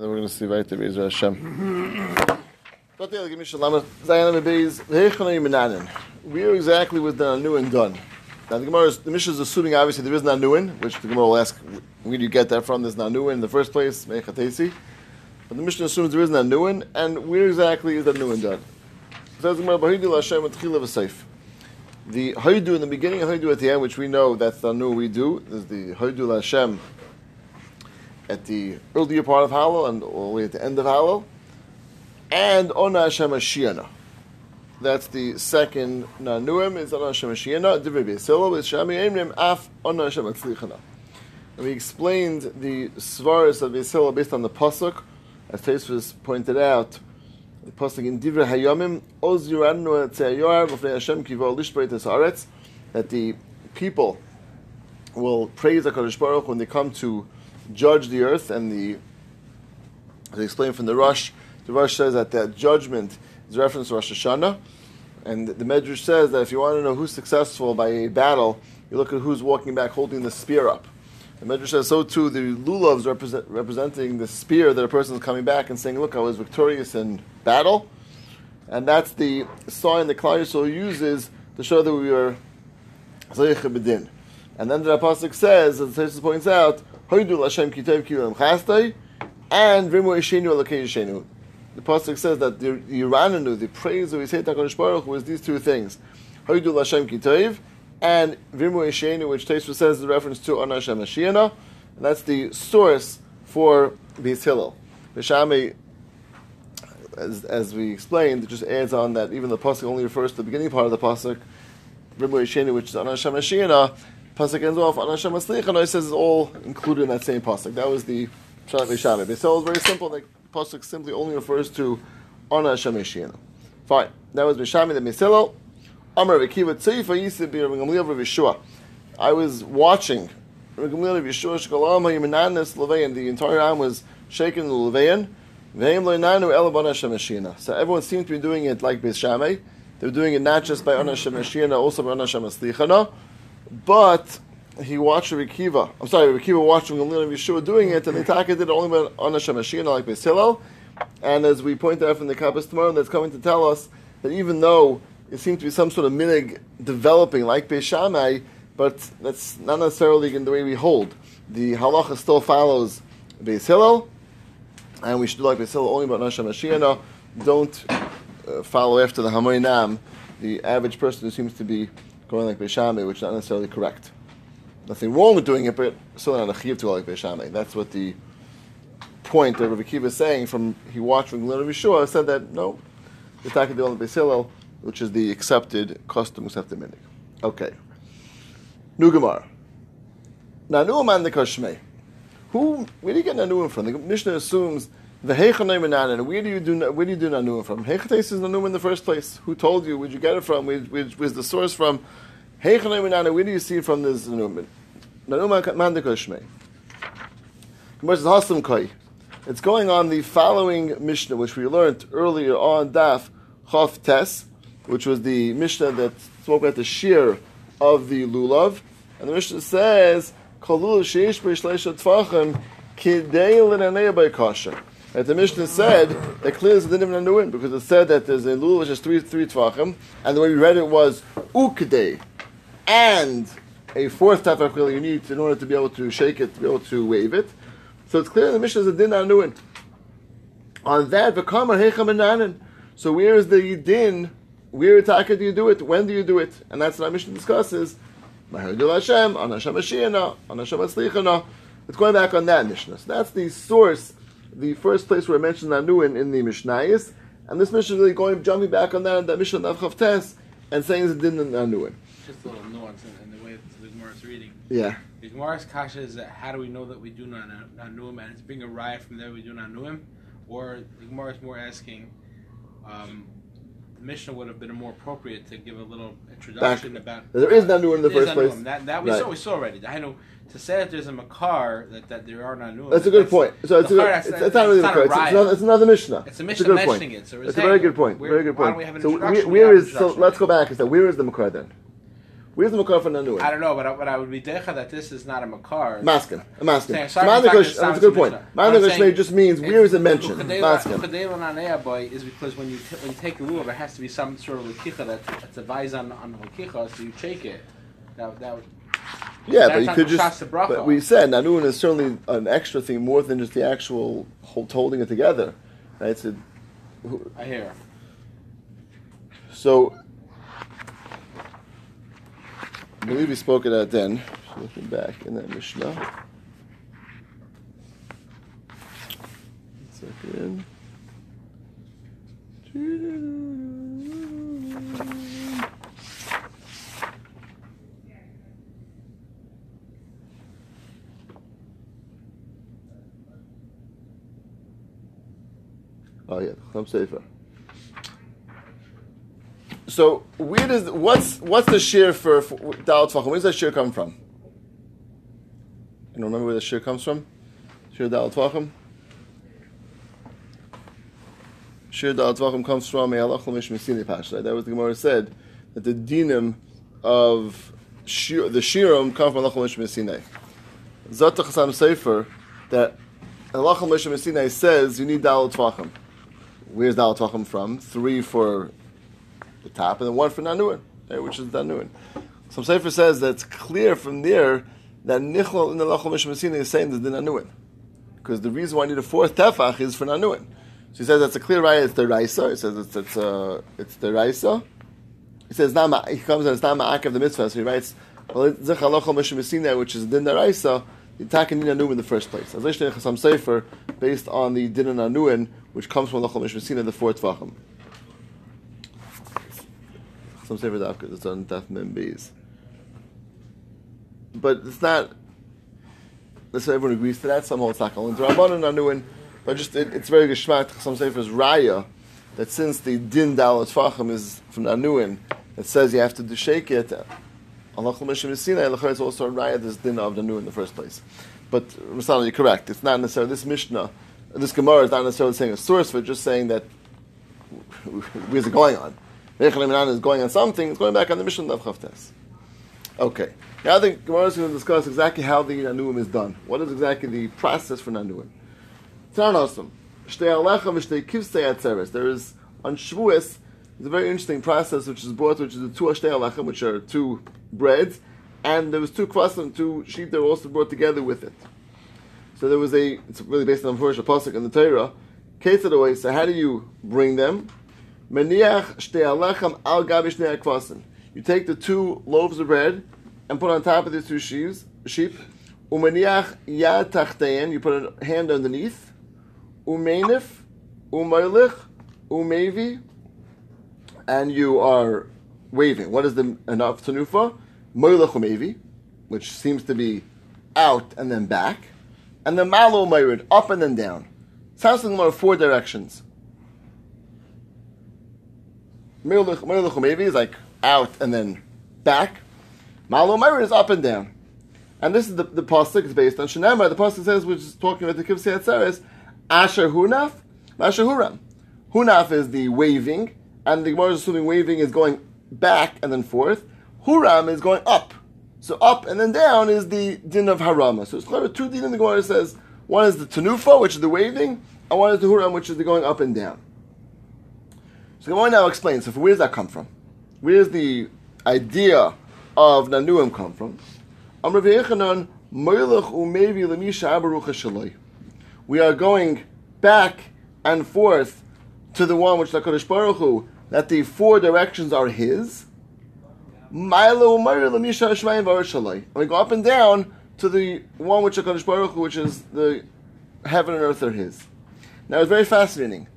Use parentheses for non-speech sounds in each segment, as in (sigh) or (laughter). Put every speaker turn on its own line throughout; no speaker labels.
And then we're going to see right there, Be'ez Hashem. Where exactly was the Nanuin done? Now the Gemara is, the Mishnah is assuming obviously there is Nanuin, which the Gemara will ask, where do you get that from? There's Nanuin in the first place. But the Mishnah assumes there is Nanuin, and where exactly is Nanuin done? Says the Gemara. The Haidu in the beginning and Haidu at the end, which we know that's the Nanu we do, is the Haidu Hashem at the earlier part of Hallel and all the way at the end of Hallel. and Ona Hashem Ashiana. That's the second Nanuim, is Ona Hashem Ashiana, Divrei Beisilo, is Shami Emrim Af Ona Hashem Atzlichana. And we explained the Svaras of Beisilo based on the Pasuk, as Tosfos pointed out, the Pasuk in Divrei Hayomim, Oz Yuranu Tzeyoar, V'fnei Hashem Kivo Lishbreit Aretz, that the people will praise HaKadosh Baruch when they come to judge the earth, and the as I explained from the Rush, the Rush says that that judgment is reference to Rosh Hashanah, and the Medrash says that if you want to know who's successful by a battle, you look at who's walking back holding the spear up. The Medrash says so too. The lulavs represent, representing the spear that a person is coming back and saying, "Look, I was victorious in battle," and that's the sign that Klal Yisrael uses to show that we are Zayich. And then the Apostle says, as the points out, Hoidu Hashem Kitev Kilam Chastei, and Vimu Eshenu Alakei Eshenu. The Pasuk says that the Yirananu, the praise of Yisei HaKadosh Baruch was these two things. Hoidu Hashem Kitev, and Vimu Eshenu, which Teshu says is a reference to Ana Hashem and that's the source for Beis Hillel. Bishami, as, as we explained, it just adds on that even the Pasuk only refers to the beginning part of the Pasuk, Vimu Eshenu, which is Ana Hashem Ashiana, pasuk ends off on Hashem Aslich, and it says it's all included in that same pasuk. That was the Shalat Veshame. Beisel is very simple. The pasuk simply only refers to on Hashem Yeshina. Fine. That was Veshame the Mesilo. Amar Rekiva Tzeifa Yisib Gamliel Yeshua. I was watching Gamliel Yeshua Shkolam Hayimananis Levein. The entire arm was shaken in the Levein. So everyone seemed to be doing it like Beishameh. They were doing it not just by Ona Hashem Yeshina, also by Ona Hashem Aslichana but he watched Rabbi Kiva. I'm sorry, Rabbi Kiva watched Gamliel and Yeshua doing it, and the Taka did it only on Hashem Mashiach, like Hillel. And as we point out from the Kappas tomorrow, that's coming to tell us that even though it seemed to be some sort of minig developing like Beis Shammai, but that's not necessarily in the way we hold. The halacha still follows Beis Hillel, and we should do like Beis Hillel only about Hashem Mashiach. Don't uh, follow after the Hamoinam, the average person who seems to be going like Beishame, which is not necessarily correct. Nothing wrong with doing it, but still not a chiv to go like Beishame. That's what the point that Rabbi Kiva is saying from he watched from Glenn Yeshua said that no, the taka on the which is the accepted custom, accepted minig. Okay. New Gemara. Nanuam the Kashmei. Who? Where do you get Nanuam from? The Mishnah assumes the Heichanim and Where do you do? Where do you do Nanuim from? Heichates is Nanuim in the first place. Who told you? Where'd you get it from? Where, where, where's the source from? Heichanim and Where do you see it from? This. Gemara Hasam Koi. It's going on the following Mishnah, which we learned earlier on Daf Chav Tes, which was the Mishnah that spoke about the shear of the lulav, and the Mishnah says, "Kolul sheish b'shleisha tvachim kidei l'nanei by kasha." That the Mishnah said that clearly it's the din of Nanuin because it said that there's a lulav which is three three tvachim, and the way we read it was ukdei, and a fourth tefach you need in order to be able to shake it, to be able to wave it. So it's clear the Mishnah is a din Nanuin. On that, hecham. So where is the din? Where taka do you do it? When do you do it? And that's what our Mishnah discusses. Hashem, on Hashem on Hashem Aslichana. It's going back on that Mishnah. So that's the source the first place where I mentioned Nanuin in the Mishnayis, and this Mishnah is really going jumping back on that and that Mishnah of Chavtes and saying it's din Nanuin.
Just a little nuance in, in the way the Gemara is reading.
Yeah.
The Gemara's kasha is that how do we know that we do not Nanuim and it's being a riot from there we do Nanuim, or the Gemara is more asking. Um, the Mishnah would have been more appropriate to give a little introduction
Back.
about.
There is Nanuin in the first place.
That, that we
Right.
saw. We saw already. I know to say that there's a makar that, that there are Nanuim.
That's a good point. So it's, a good, it's,
that's-
it's not really
not a
It's, it's, another, it's another Mishnah.
It's a
a
Mishnah
good
mentioning
point.
it, so
it's a very good point.
where-
very good
why
point.
don't we have an
so
We
where is so? Let's go back. Is that where is the Makar then? Where's the makar for nanuin?
I don't know, but I, but I would be decha that this is not a makar.
Maskin. A maskin. So
I'm talking
Nikosh- That's a good point.
Mishnah.
Ma'an
I'm
Nikosh
saying
just means where is it mentioned? Maskin.
Is because when you t- when you take the lulav, there has to be some sort of lakicha that that's advised on on the lakicha, so you shake it. That that would,
Yeah, but you could just. But we said nanuin is certainly an extra thing more than just the actual hold, holding it together. Right? So,
I hear.
so I believe we spoke of that then. Looking back in that Mishnah. Second. Oh yeah, Chum Sefer. So where does what's what's the shear for, for Dalit Tvachim? Where does that shear come from? You remember where the shear comes from? Shear Dalit Tvachim. Shear Dalit Tvachim comes from Me'alach L'Mish Mesini Pasha. That was the Gemara said that the dinim of shir, the shirim come from Alach L'Mish Mesini. Zot Chasam Sofer that Alach L'Mish Mesini says you need Dalit Tvachim. Where's Dalit Tvachim from? Three for the top, and then one for Nanuin, right, which is Nanuin. Some Sefer says that it's clear from there that Nichlal in the Mishmasina is saying that the Nanuin. Because the reason why I need a fourth tefach is for Nanuin. So he says that's a clear right, it's the Raisa. He says it's, it's, uh, it's the Raisa. He says, he comes and it's not Ma'ak of the mitzvah, so he writes, well, which is Din Raisa, Takin Din in the first place. As Lishtei Chasam Sofer, based on the Din Nanuin, which comes from Lachal Mishmasina, the fourth tefachim. Some Sefer it's on Daf Mem Beis. But it's not. Let's say everyone agrees to that. Some hold Sakal and Rabbanon are Nuin, but just it, it's very geschmack. Some Sefer's Raya that since the Din Dalat Fachim is from Nanuin, it says you have to shake it. It's also a Raya this Din of Nanuin in the first place. But Masala, you're correct. It's not necessarily this Mishnah, this Gemara is not necessarily saying a source for just saying that (laughs) where's it going on? Rechalim is going on something, it's going back on the Mishnah of Chavtes. Okay. Now the Gemara is going to discuss exactly how the Nanuim is done. What is exactly the process for Nanuim? There is, on Shavuos, there's a very interesting process which is brought, which is the two Ashtei which are two breads, and there was two kvasim, two sheep that were also brought together with it. So there was a, it's really based on the Pasuk in the Torah, Ketzadaway, so how do you bring them? Meniach shtei alechem al gabi shnei. You take the two loaves of bread and put on top of the two sheaves, sheep. Umeniach yad. You put a hand underneath. Umeinif, umaylich, umevi, and you are waving. What is the enough tanufa? Moilech umevi, which seems to be out and then back, and the malo mayrid, up and then down. Sounds like more four directions. Meilech Umevi is like out and then back. Malo Meir is up and down. And this is the, the pasuk is based on Shanema. The pasuk says, which is talking about the Kivsei Atzeres, Asher Hunaf, Asher Huram. Hunaf is the waving, and the Gemara is assuming waving is going back and then forth. Huram is going up. So up and then down is the din of harama. So it's clear two din in the Gemara says one is the tanufa, which is the waving, and one is the huram, which is the going up and down. So the Gemara now explains. So where does that come from? Where does the idea of nanuim come from? We are going back and forth to the one which the Kodesh Baruch Hu, that the four directions are His. And we go up and down to the one which the Kodesh Baruch Hu, which is the heaven and earth are His. Now it's very fascinating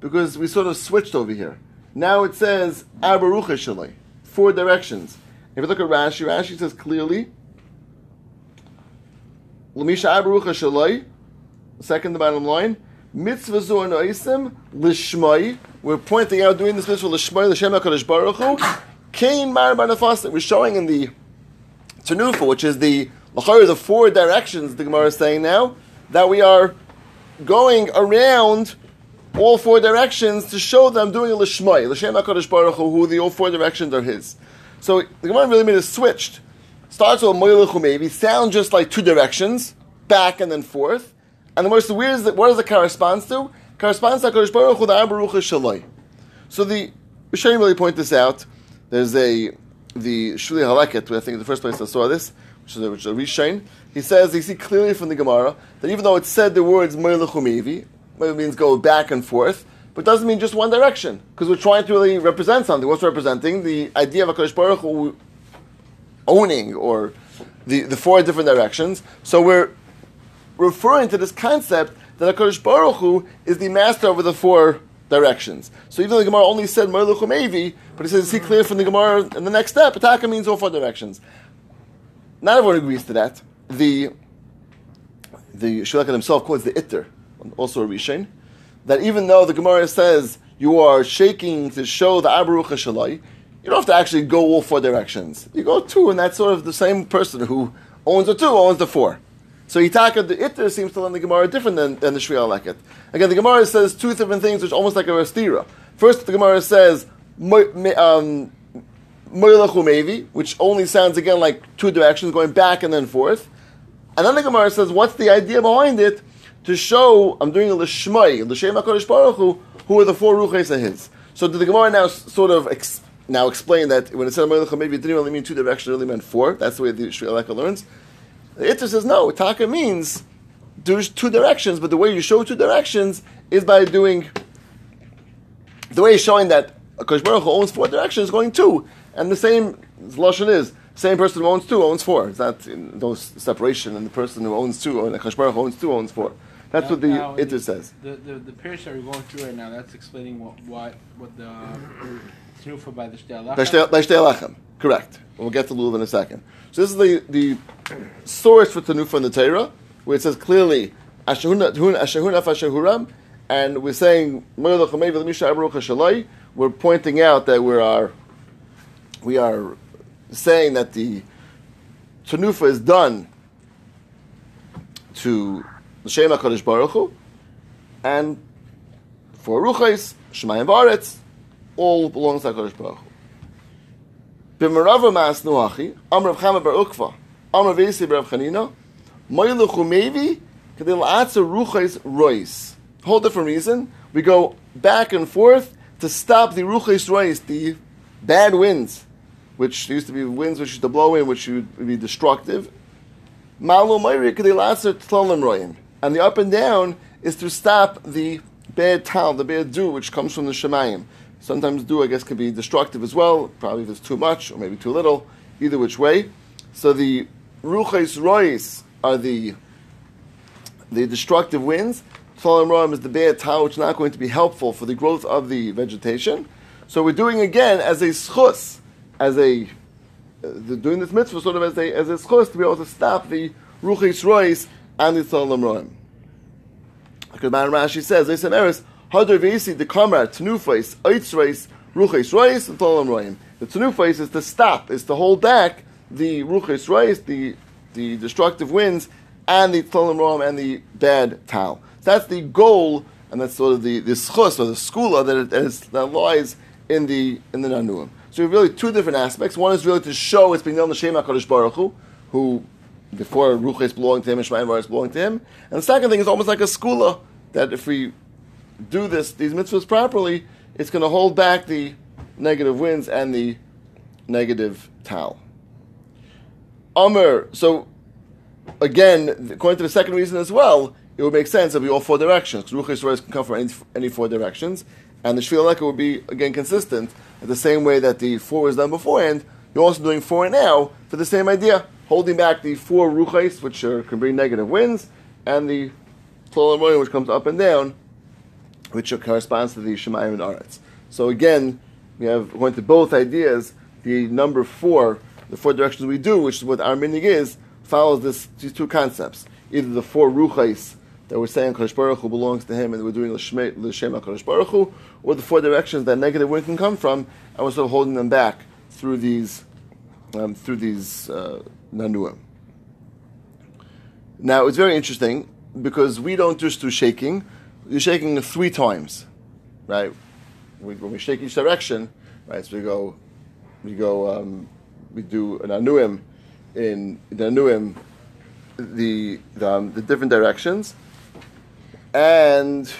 because we sort of switched over here. Now it says Abarucha Shalai, four directions. If you look at Rashi, Rashi says clearly, Lamisha Abarucha Shalai, second the bottom line, Mitzvah Zur Noisim, Lishmai, we're pointing out doing this mitzvah Lishmai, L'Shem HaKadosh Baruch Hu, Kain Mar Banafasa, we're showing in the Tanufa, which is the, the four directions the Gemara is saying now, that we are going around all four directions to show them doing a lishmai, l'shem hakadosh baruch Hu, who the all four directions are his. So the Gemara really made it switched. Starts with Moyel maybe, sound just like two directions, back and then forth. And the most weird is that what does it correspond to? Corresponds to HaKadosh Baruch Hu, the Shaloi. So the Rishonim really point this out. There's a the Shibbolei Haleket, I think the first place I saw this, which is a, which a Rishain. He says, you see clearly from the Gemara, that even though it said the words Moilechumevi, it means go back and forth, but doesn't mean just one direction, because we're trying to really represent something. What's representing? The idea of HaKadosh Baruch Hu owning, or the, the four different directions. So we're referring to this concept that HaKadosh Baruch Hu is the master over the four directions. So even though the Gemara only said Moilechumevi, but it says, see clear from the Gemara in the next step, Ataka means all four directions. Not everyone agrees to that the the Shulaka himself quotes the Itter, also a Rishain, that even though the Gemara says you are shaking to show the Abaruch Shalai, you don't have to actually go all four directions. You go two, and that's sort of the same person who owns the two, owns the four. So Itaka, the Itter seems to learn the Gemara different than, than the Shri Aleket. Again, the Gemara says two different things, which almost like a Rastira. First, the Gemara says, um, which only sounds again like two directions, going back and then forth. And then the Gemara says, what's the idea behind it? To show, I'm doing a Lishmai, L'Shem HaKadosh Baruch Hu, who are the four Ruches of his. So did the Gemara now sort of ex- now explain that when it said maybe it didn't really mean two directions, it really meant four. That's the way the Shri learns. The Itter says, no, Taka means there's two directions, but the way you show two directions is by doing, the way he's showing that Akash Baruch Hu owns four directions, going two. And the same Lashon is, same person who owns two owns four. It's not in those separation, and the person who owns two, and the Baruch owns two, owns four. That's now, what the now, Itter says.
The, the, the parish that we're going through right now, that's explaining what what, what the by the Shtei Lachem.
By Shtei Lachem, correct. We'll get to Lulav in a second. So this is the, the source for Tanufa in the Torah, where it says clearly, and we're saying, we're pointing out that we are, we are saying that the tanufa is done to the Shema Kodesh Baruch Hu, and for Ruchais, Shemayim Baretz, all belongs to Kodesh Baruch Hu. B'merava mas nuachi, Am Rav Chama Bar Ukva, Am Rav Yisi Bar Chanina, Moilu Chumevi, Kedil Atza Ruchais Rois. Whole different reason. We go back and forth to stop the Ruchais Rois, the bad winds which used to be winds which used to blow in, which would be destructive. And the up and down is to stop the bad tal, the bad dew, which comes from the Shemayim. Sometimes do, I guess, can be destructive as well, probably if it's too much or maybe too little, either which way. So the Ruchais Rois are the, the destructive winds. Tzalim Roim is the bad tal, which is not going to be helpful for the growth of the vegetation. So we're doing again as a schus as a uh, doing this mitzvah sort of as a as a schus to be able to stop the ruchis rois and the tzalam roim. Like the Rashi says, they said eris hadar v'isi the kamar tenufais oitz reis ruchis rois and tzalam roim. The tenufais is to stop, is to hold back the ruchis rois, the the destructive winds, and the tzalam roim and the bad tal. That's the goal, and that's sort of the the schus or the skula that, it, that, is, that lies in the in the nanuim. So really two different aspects. One is really to show it's being done the Shema Kadosh Baruch Hu, who before Rucha is belonging to him and Shemaim is belonging to him. And the second thing is almost like a skula that if we do this these mitzvahs properly, it's going to hold back the negative winds and the negative tal. Amr. So again, according to the second reason as well, it would make sense if we all four directions. Because Rucha can come from any, any four directions, and the Shvil would be again consistent in the same way that the four was done beforehand, you're also doing four now for the same idea, holding back the four ruchais, which are, can bring negative winds, and the tolamoyim, which comes up and down, which corresponds to the shemayim and aretz. So again, we have going to both ideas. The number four, the four directions we do, which is what our meaning is, follows this, these two concepts. Either the four ruchais that we're saying Kadosh Baruch Hu belongs to him and we're doing L'Shem HaKadosh Baruch Hu, or the four directions that negative wind can come from, and we're sort of holding them back through these, um, through these uh, Nanuim. Now, it's very interesting because we don't just do shaking, you're shaking three times, right? when we shake each direction, right, so we go we go, um, we do an anuim in the anuim, the the, um, the different directions, and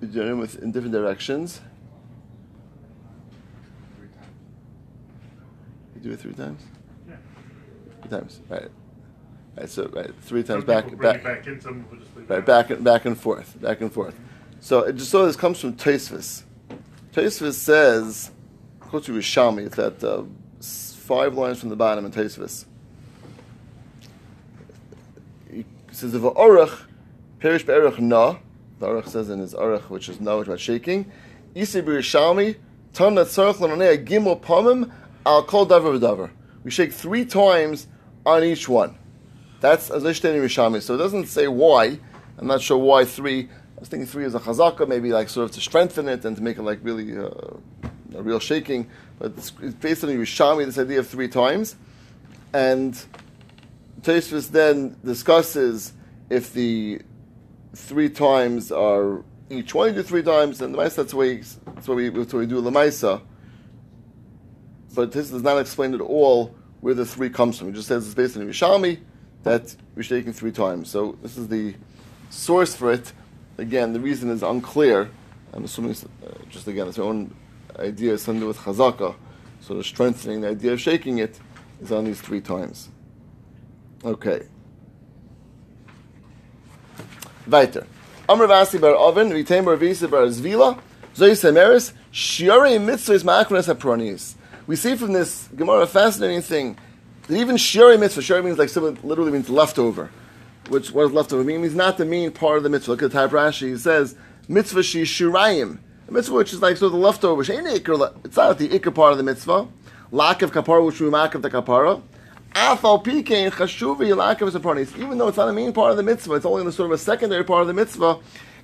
we with in different directions. You do it three times.
Yeah.
Three times, right? Right. So right, three times
Some
back,
people bring
back,
it back in, some will just leave it
Right,
out.
back and back and forth, back and forth. So it just so this comes from Tosfos. Tosfos says, quotes you Rishami, it's that uh, five lines from the bottom in Tosfos. He says, "If orach perish be'erach na," the orach says in his orach, which is no, which is about shaking. Isi b'Yerushalmi, ton that tzarich l'nanei gimel pomim al kol davar v'davar. We shake three times on each one. That's as Ishtani Rishami. So it doesn't say why. I'm not sure why three. I was thinking three is a chazaka, maybe like sort of to strengthen it and to make it like really uh, a real shaking. But it's, it's based on Rishami, this idea of three times. And Tosfos then discusses if the three times are each one you do three times, and the Maisa, that's way, that's what we, that's what we do Lamaisa. But this does not explain at all where the three comes from. It just says it's based on Yerushalmi that we're shaking three times. So this is the source for it. Again, the reason is unclear. I'm assuming, it's, uh, just again, its own idea, something to do with chazaka, sort of strengthening the idea of shaking it, is on these three times. Okay. Weiter. Amr Vasi bar Oven, Ritem bar Visi bar Zvila, Zoy Semeris, Shiore Mitzvahs Makronas Apronis. We see from this Gemara a fascinating thing even Shiore Mitzvah, Shiore means like literally means leftover. Which what does leftover mean? It means not the main part of the mitzvah. Look at the type Rashi. He says mitzvah shi shirayim. A mitzvah which is like sort of the leftover. It's not the ikar part of the mitzvah. Lack of kapara, which we mark of the kapara. Afal pikein chashuvi lack of sapranis. Even though it's not the main part of the mitzvah, it's only in the sort of a secondary part of the mitzvah.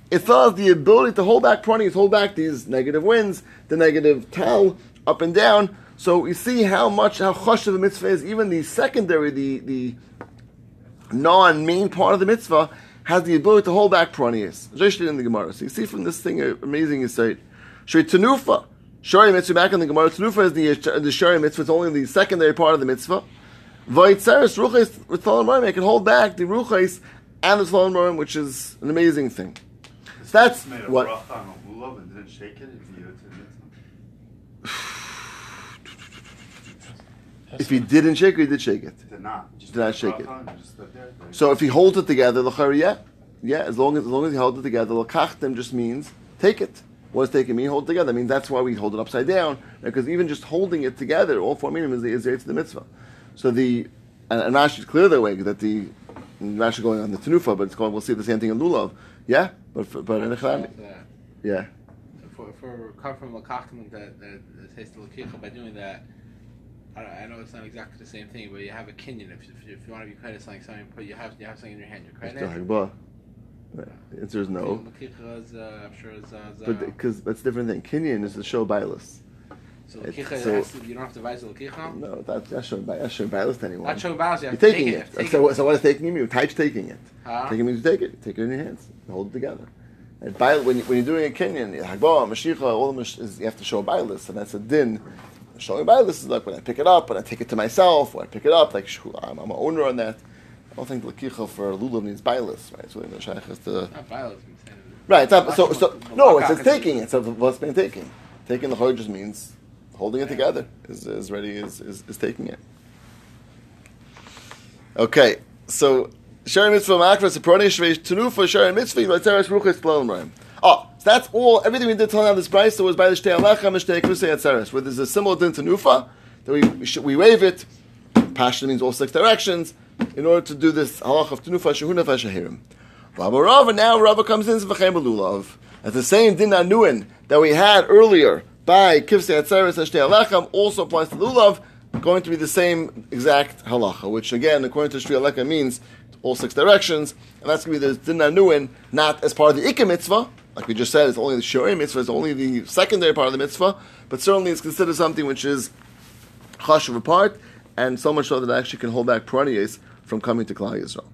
It has the ability to hold back pranis, hold back these negative winds, the negative tal up and down. So we see how much how chashuv the mitzvah is. Even the secondary, the the non-main part of the mitzvah has the ability to hold back pranias. Especially in the Gemara. So you see from this thing an amazing insight. Shri Tanufa. Shari mitzvah back in the Gemara. Tanufa is the, uh, the Shari mitzvah. It's only the secondary part of the mitzvah. Vaitzeres ruchais ritzalim roim. It can hold back the ruchais and the ritzalim roim, which is an amazing thing. So that's what. (sighs) (sighs) (sighs)
bracha on a didn't shake it if you to mitzvah.
If he didn't shake it, he did shake it.
Did not. Just
Did not shake it.
bracha and just stood there.
So if he holds it together, l'chari, yeah, yeah. As long as as long as he holds it together, l'kachtem just means take it. What does take it mean? Hold it together. I mean that's why we hold it upside down because even just holding it together, all four meaning is the is the mitzvah. So the and, and Rashi is clear that way that the and Rashi going on the tenufa, but it's going. We'll see the same thing in lulav. Yeah, but for, but in a chlam,
That-
yeah.
for, for come from lakachim that that that taste of lakicha by doing that. I, I know it's not exactly the same thing, but you have a kinyan. If, if, you- if you want to be credit something, something, put you have you have something in your hand. Your
It's
credit.
the answer is no.
Uh, I'm sure is. Uh, uh,
But because that's different than Kinyan is the show bailus.
so
so-
to, you don't have to advise the lakicha.
No, that, that's showing that's showing to anyone.
Not show bows. You
You're taking it.
it. Take
so,
it.
so what is taking you mean? Type's taking it.
Huh?
Taking means you take it. Take it in your hands. Hold it together. And by, when, you, when you're doing a Kenyan, Hagbah, Mashiach, all the is, you have to show a and that's a din. Showing bailus is like when I pick it up, and I take it to myself, when I pick it up, like I'm, I'm an owner on that. I don't think the lakicha for lulav needs bailus, right? So the shaykh has to.
Not.
Right. It's not, so, so no, it's, it's taking it. So what's being taken? Taking the hoy just means holding it together. Is is ready is, is is taking it. Okay, so sharing mitzvah makras aproni shveish tenufa sharing mitzvah letzeres ruchas plon roim. Oh, so that's all. Everything we did till now this price was by the shtei alecha and shtei krusei atzeres. Where there's a similar din to nufa, that we we, should, we wave it. Passion means all six directions in order to do this halach of tenufa shehuna vashahirim. Rabba Rava now Rava comes in v'chem lulav. As the same din anuin that we had earlier by kivsei atzeres and shtei alechem also applies to lulav. Going to be the same exact halacha, which again, according to Shri Aleka, means all six directions, and that's going to be the din not as part of the ikka mitzvah, like we just said, it's only the shuri mitzvah, it's only the secondary part of the mitzvah, but certainly it's considered something which is chashuv apart, and so much so that it actually can hold back pranias from coming to Klal Yisrael.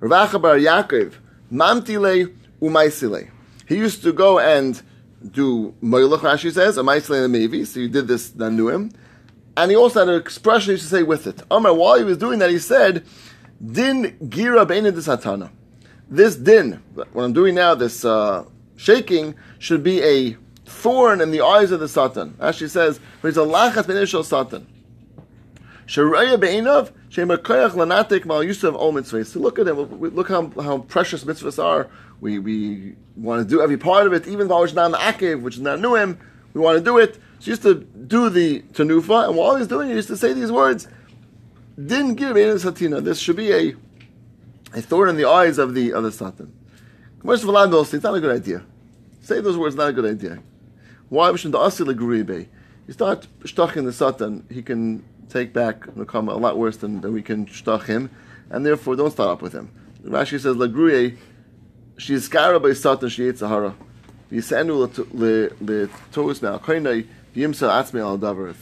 Ravacha bar Yaakov, mamtile umaisile. He used to go and do Moilach, Rashi says, a Maisle and Mevi, so you did this Nanuim. And he also had an expression he used to say with it. Amar, while he was doing that, he said, Din gira beina disatana. This din, what I'm doing now, this uh, shaking, should be a thorn in the eyes of the Satan. As she says, there's a lachat benishal Satan. Be'inav, lanatik mal yusuf ol. So look at him, look how, how precious mitzvahs are. We, we want to do every part of it, even though it's not akev, which is not new him, we want to do it. She used to do the tanufa, and while he's doing it, he used to say these words, Din give me satina. This should be a, a thorn in the eyes of the, of the Satan. It's not a good idea. Say those words, not a good idea. Why? should the asil agree? You start shtaching the Satan, he can take back become a lot worse than, than we can shtach him, and therefore don't start up with him. Rashi says, Lagruye, she is skara by Satan, she ate Sahara. If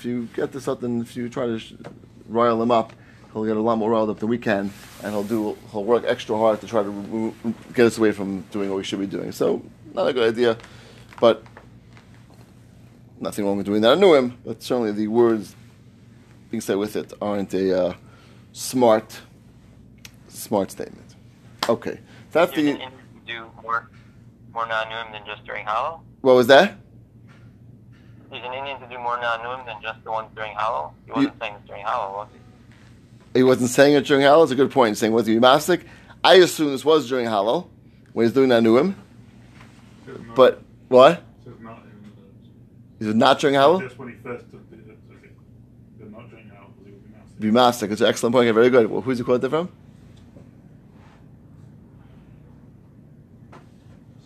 you get the Satan, if you try to rile him up, he'll get a lot more riled up than we can, and he'll do he'll work extra hard to try to get us away from doing what we should be doing. So, not a good idea, but nothing wrong with doing that. I knew him, but certainly the words being said with it aren't a uh, smart, smart statement. Okay, that's the.
Do more more non-nuim than just during Hallel?
What was that?
Is an Indian to do more non-nuim than just the ones during Hallel? He wasn't saying this during Hallel, was he?
He wasn't saying it during Hallel. It's a good point. He's saying was he mastic? I assume this was during Hallel when he's doing Nanuim. But what?
says not
Is it not during Hallel?
just when he first took the, not during Hallel, because he would be nasty.
It's an excellent point. Very good. Well, who's he quote from?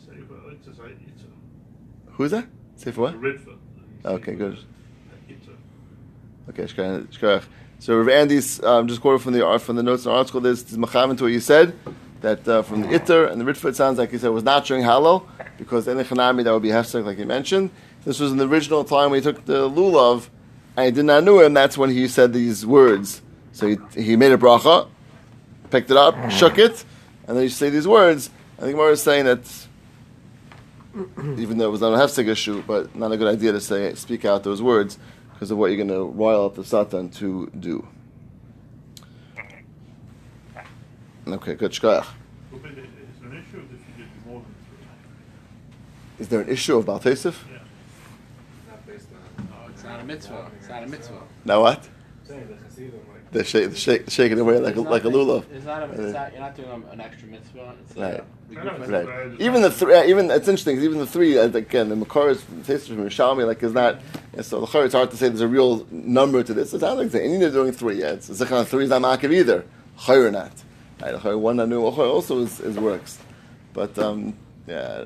Say, but it's a, say, it's a,
Who's that? Say for what? Okay, good. Okay, shkach. So Rav Andy's um, just quoted from the uh, from the notes in the article. There's, there's machavin to what you said that uh, from the Itter and the Ritva. It sounds like he said was not during Hallel because in the Chanami that would be hefsek, like you mentioned. This was in the original time when he took the lulav and he did not know him. That's when he said these words. So he, he made a bracha, picked it up, shook it, and then he say these words. I think Gemara is saying that even though it was not a hefsek issue, but not a good idea to say speak out those words because of what you're going to rile up the Satan to do. Okay, good. Shkoyach.
but it- an issue if you did more than three.
Is there an issue of Baltesif?
Yeah.
Not based on.
Oh, it's not a mitzvah. It's not a mitzvah.
Now what?
Saying the Hasidim.
They're shake, shake, shaking away like a,
It's
like a lulav.
It's not, a, it's not. You're not doing a- an extra mitzvah. It's
Right.
A, the
No,
of-
it's
Right. Even the three, uh, even it's interesting. 'cause even the three, uh, again, the Makar's taste from Yerushalmi, like is not. Yeah, so the Chor, it's hard to say there's a real number to this. It sounds like the Indian are doing three. Yeah, it's Zichron three is not Makiv either. Chor or not. Right, the Chor one Nanu Chor also is, is works, but um, yeah,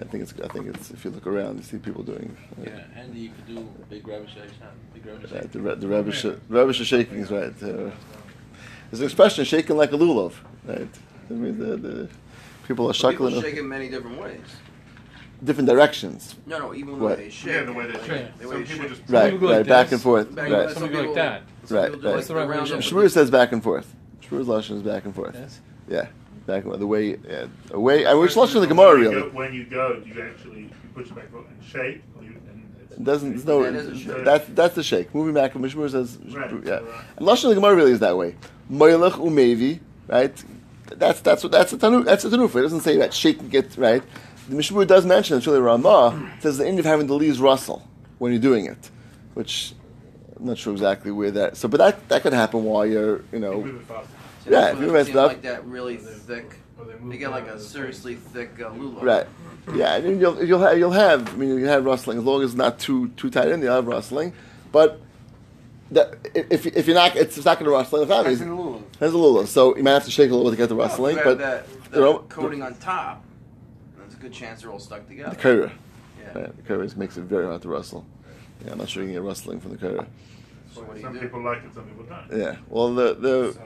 I think it's. I think it's. If you look around, you see people doing. uh,
Yeah, and you could do big Rebbe shake. Big Rebbe
Right,
shake.
the Re- the Rebbe sh- Rebbe sh- shaking is right. Uh, there's an expression shaking like a lulav, right? I mean, the, the people are
But
shuckling
People shake in many different ways.
different directions.
No, no, even the
What?
way they shake.
Yeah, the way they
like,
shake.
the way
Some
they
people
shake.
just.
Right,
people go
right,
like
back
this.
and forth.
Back-
Right,
some
Some go
people-
like that.
Right,
people
right.
like
That's the right way
around
to
them,
shake.
but
Shmur says back and forth. Shmur's lashon is back and forth.
Yes.
Yeah, back and. The way, yeah, the way. I wish lashon the Gemara really.
go- When you go, do you actually you push back and shake? Or you, and
It doesn't. There's no.
That is a.
That's that's the shake. Moving back, Mishmur says.
Right,
Yeah,
right.
Uh, and lashon the Gemara really is that way. Moilach umevi, right? That's that's what that's a tanu. That's a tanufa. It doesn't say that shaking it right. The Mishmur does mention it's really Ramah. Says the end of having the leaves rustle when you're doing it, which I'm not sure exactly where that. So, but that that could happen while you're you know.
Move it
Yeah, if
when
you
it
messed up-
like that really thick.
Or they
get like a seriously thick uh, lula.
Right. Yeah, I mean, you'll you'll have you'll have. I mean, you have rustling as long as it's not too too tight in. You'll have rustling, but that if if you're not, it's, it's not going to rustle. It's
That's in the lulav.
There's a little, so you might have to shake a little bit to get the rustling,
if
but
you have that, that
you know,
coating on top, there's a good chance they're all stuck together.
the
together.
curry,
Yeah.
right, the curry makes it very hard to rustle. Yeah, I'm not sure you can get rustling from the curry.
So what do you
Some
do?
people like it, some people don't.
Yeah, well, the the
So,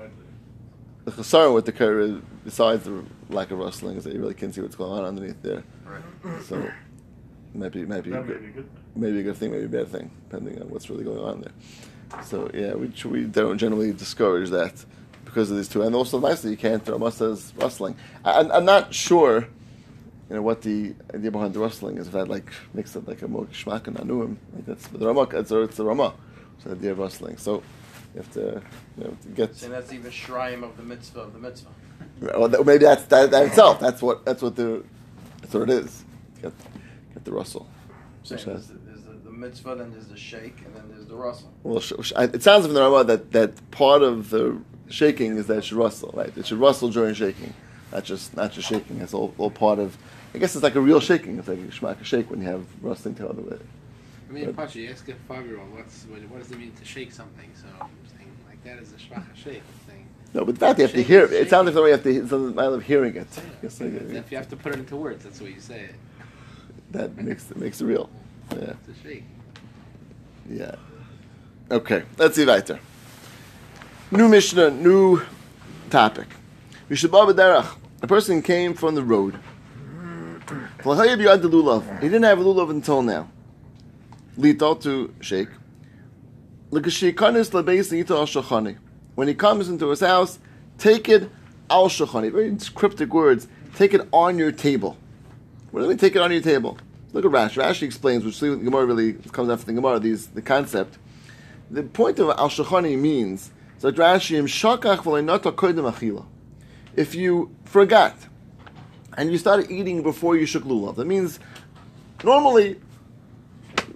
the chasar with the curry, besides the lack of rustling, is that you really can't see what's going on underneath there.
Right.
So, might be might be
that
good.
be a good
maybe a good thing, maybe a bad thing, depending on what's really going on there. So yeah, we we don't generally discourage that because of these two, and also nicely you can't throw us as rustling. I, I'm, I'm not sure. you know, what the idea behind the rustling is. If that like makes it like a more shmak and anuim, like that's the Rama. It's, it's the Rama. It's the idea of rustling. So you have to, you know, to get.
Saying that's even shrine of the mitzvah of the mitzvah.
Well, that- maybe that's that, that itself. That's what that's what the that's what it is. Get get the rustle.
Saying there's, the, there's the, the mitzvah, then there's the shake, and then there's the russell.
Well, sh- sh- it sounds from the Rama that, that part of the shaking is that it should rustle, right? It should rustle during shaking, not just not just shaking. It's all, all part of. I guess it's like a real shaking. It's like a shmaka shake when you have rustling to other way.
I mean, Pacha, you ask a five-year-old, what's what, what does it mean to shake something? So like that is a shvacha shake. I'm
No, but that you have to hear. It It sounds like
shaking.
the way you have to. It's a matter of hearing it. Yes, like,
if you have to put it into words, that's what you say it.
that makes it makes it real. Yeah,
It's a shake.
yeah. Okay, let's see weiter. New Mishnah, new topic. Mishabah. A person came from the road. He didn't have a lulav until now. Lito to shake. When he comes into his house, take it al shachani. Very cryptic words. Take it on your table. What do we take it on your table? Look at Rashi. Rashi explains, which the Gemara really comes after the Gemara, these, the concept. The point of al shachani means. If you forgot and you started eating before you shook lulav, that means normally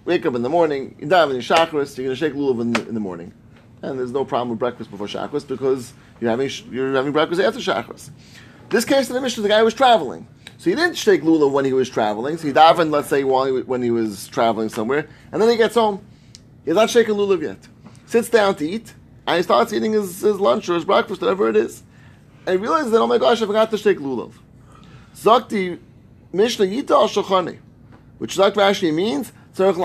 wake up in the morning, you dive in chakras, you're going to shake lulav in the, in the morning, and there's no problem with breakfast before chakras because you're having you're having breakfast after chakras. This case in the Mishnah, the guy was traveling, so he didn't shake lulav when he was traveling. So he davened, let's say, while he, when he was traveling somewhere, and then he gets home. He's not shaking lulav yet. Sits down to eat, and he starts eating his, his lunch or his breakfast, whatever it is, and he realizes that oh my gosh, I forgot to shake lulav. Zakti Mishnah Yita al which like Rashi means You have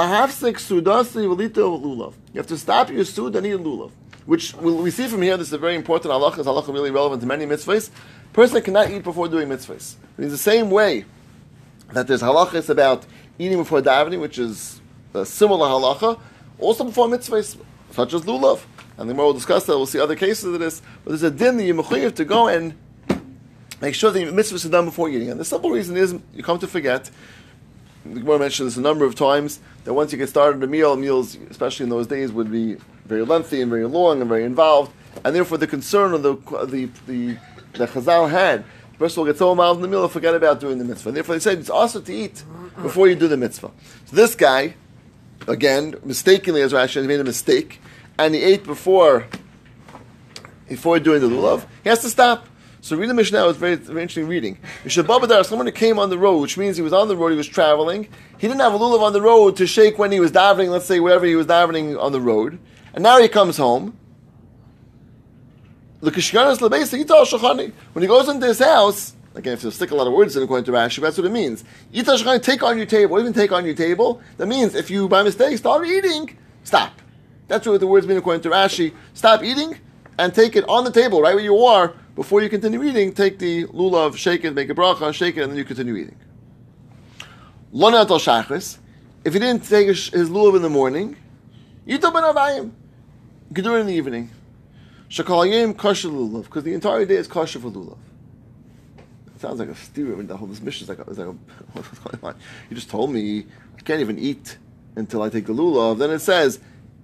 to stop your sud and eat lulav. Which we see from here. This is a very important halacha. This halacha really relevant to many mitzvahs. Person cannot eat before doing mitzvahs. In the same way that there's halachas about eating before davening, which is a similar halacha, also before mitzvahs, such as lulav. And the more we'll discuss that. We'll see other cases of this. But there's a din that you're mechuyev to go and make sure that your mitzvahs are done before eating. And the simple reason is you come to forget. The Gemara mentioned this a number of times that once you get started a meal, meals, especially in those days, would be very lengthy and very long and very involved, and therefore the concern of the the the, the Chazal had. The person will get so involved in the meal, they'll forget about doing the mitzvah. And therefore, they said it's also to eat before you do the mitzvah. So this guy, again, mistakenly as Rashi, made a mistake, and he ate before before doing the lulav. He has to stop. So read the Mishnah. It's very, very interesting reading. Mishababadar, someone who came on the road, which means he was on the road, he was traveling. He didn't have a lulav on the road to shake when he was davening, let's say wherever he was davening on the road. And now he comes home. When he goes into his house, again, if you stick a lot of words in according to Rashi, that's what it means. Take on your table. Even take on your table? That means if you by mistake start eating, stop. That's what the words mean according to Rashi. Stop eating and take it on the table, right where you are, before you continue eating. Take the lulav, shake it, make a bracha, shake it, and then you continue eating. Lonat al shachris. If he didn't take his, his lulav in the morning, yito ben abayim. You can do it in the evening. Shakalayim kosher lulav, because the entire day is kosher for lulav. It sounds like a steer. I mean, the whole this mission is like, a, like a, (laughs) what's going on? You just told me I can't even eat until I take the lulav. Then it says,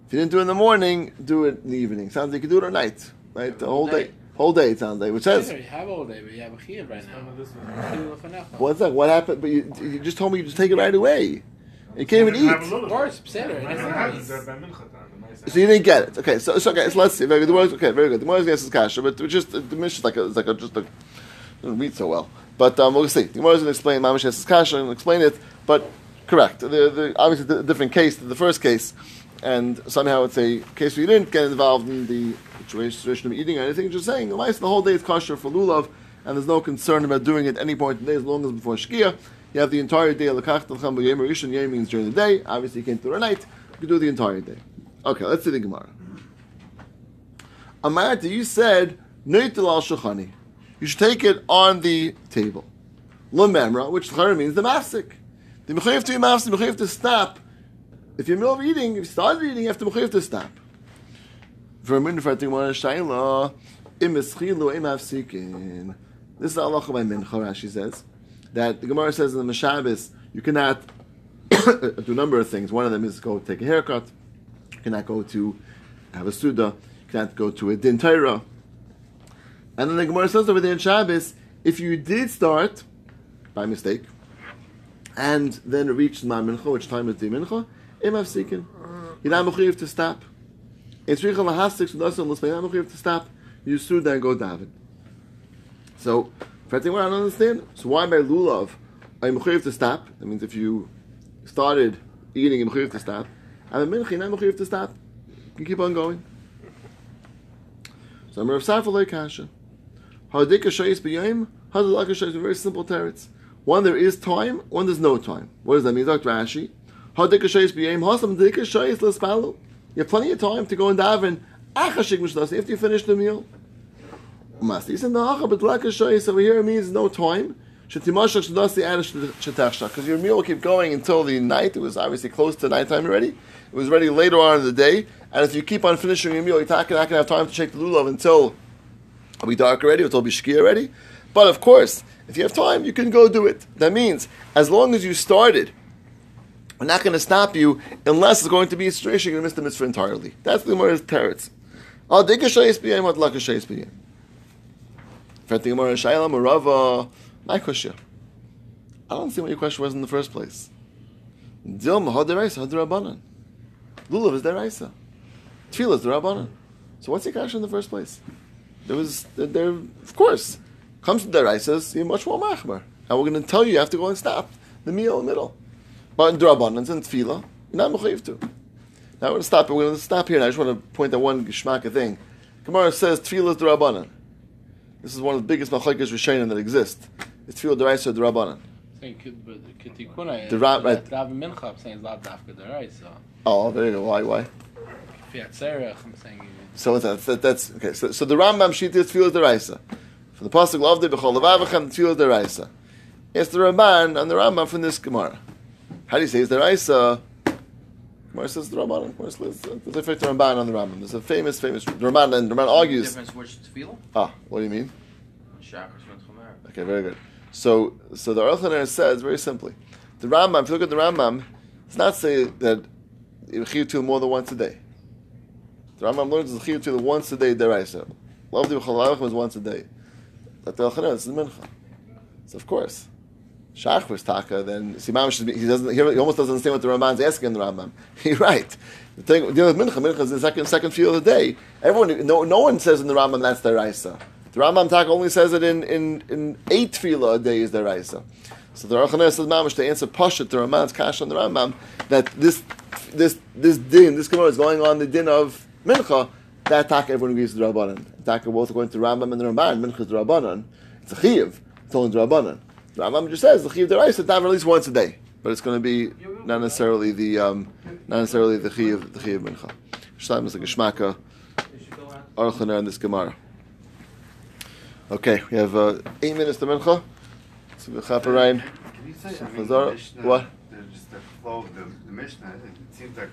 if you didn't do it in the morning, do it in the evening. Sounds like you can do it at night, right? The whole day. Whole day. It sounds like. Which says,
you have all day, but you have a chiyuv right now.
of this one.
Chiyuv lefanecha.
what's that? What happened? But you, you just told me you just take it right away. You can't even eat.
little
Of course, Pseder,
Nice
it's
and
not
happy.
nice.
They're by mincha time, the nice
So you didn't get it. Okay, so, so okay, so let's see. Very good. The Gemara's- okay, very good. The Gemara's guess is kasha, but it's just the mission is like a, it's like a, just a doesn't read so well. But um, we'll see. The Gemara's going to explain Mamish is kasha and explain it. But correct. The, the, obviously, the different case than the first case, and somehow it's a case where you didn't get involved in the situation of eating or anything. Just saying, the whole day is kosher for lulav, and there's no concern about doing it at any point in the day as long as before shkia. You have the entire day. Yem means during the day. Obviously, you can't do it at night. You can do the entire day. Okay, let's see the Gemara. Amarta, you said neitel al. You should take it on the table. Lememra, which means the mafsik. The mechayev to be mafsik, the mechayev to stop. If you're in the middle of eating, if you started eating, you have to stop. This is the halacha by Mincha. Rashi says that the Gemara says in the Meshabis, you cannot (coughs) do a number of things. One of them is go take a haircut. You cannot go to have a Suda. You cannot go to a Din Torah. And then the Gemara says over there in Shabbos, if you did start by mistake, and then reached Ma Mincha, which time is the Mincha, Im Afsikin. You're not mechuyev to stop. It's Richa Lahastik, so that's not mechuyev to stop. You Suda and go David. So, first thing I don't understand, so why by Lulav, I'm mechuyev to stop? That means if you started eating, you're mechuyev to stop. The Mincha, you're not mechuyev to stop. You keep on going. So I'm Rav Safar like Kasha. Hadika Shayis B'Yayim, Hadalaka Shayis, very simple teretz. One, there is time, one, there's no time. What does that mean? Dr. Rashi. You have plenty of time to go and daven after you finish the meal. Over here it means no time. Because your meal will keep going until the night. It was obviously close to nighttime already. It was ready later on in the day. And if you keep on finishing your meal, you're not going to have time to shake the lulav until it'll be dark already, until it'll be shkia already. But of course, if you have time, you can go do it. That means, as long as you started, we're not going to stop you unless it's going to be a situation you're going to miss the mitzvah entirely. That's the Gemara's teretz. Al dikashayis b'yem, what lakashayis b'yem. Fret the Gemara, shayla marava, my question. I don't see what your question was in the first place. Dilma haderaisa haderabanan. Lulav is deraisa. Tefillah is derabanan. So what's your question in the first place? There was there, of course comes to deraisas. You're much more machmer. And we're going to tell you you have to go and stop the meal in the middle. But in derabanan and tefillah, you're not mechayiv to. Now we're going to stop. We're going to stop here. And I just want to point out one geshmaka thing. Gemara says tefillah is derabanan. This is one of the biggest machlekes rishonim that exist. It's tefillah deraisa derabanan.
The
The Rab- right.
Rav Mincha, I'm saying is lav dafka deraisa.
Oh, there you go. Why? Why?
Fiat Serach, I'm saying.
So that's, that, that's okay. So, so the Rambam sheet is tefillah deraisa. From the pasuk loved b'chol levavachem tefillah deraisa. It's the Ramban and the Rambam from this Gemara. How do you say it's deraisa? Gemara says the Ramban. Gemara says there's a faith Ramban on the Rambam. There's a famous, famous the Ramban and the Ramban argues.
Difference which tefillah?
Ah, what do you mean?
Shachar Shemot Chomer.
Okay, very good. So, so the Aruch LaNer says very simply, the Rambam. If you look at the Rambam, it's not say that chiyuv till more than once a day. The Rambam learns the chiyuv till once a day deraisa. Love the is once a day. That the Aruch LaNer is the mincha. So of course, Shach taka. Then Simam should be. He doesn't. He almost doesn't understand what the Ramban's asking in the Rambam. (laughs) He's right. The thing dealing with mincha. Mincha is the second second field of the day. Everyone, no, no one says in the Rambam that's deraisa. The Rambam Tak only says it in, in, in eight tefillah a day is the Raisa. So the Aruch says Mamish to answer Pashat the Ramban's Kash on the Rambam that this this this din this Gemara is going on the din of Mincha that Tak everyone agrees to the Rabbanan. Tak are both going to Rambam and the Ramban. Mincha is the Rabbanan. It's a Chiv. It's only the Rabbanan. The Rambam just says the Chiv the Raisa daven at least once a day, but it's going to be not necessarily the um, not necessarily the Chiv the Chiv Mincha. Shlam is like a Shmaka Aruch LaNer in this Gemara. Okay, we have uh, eight minutes to Mincha. So we Ryan.
Can you say, I mean, Mishnah,
what?
Just the flow of the, the Mishnah, it seems like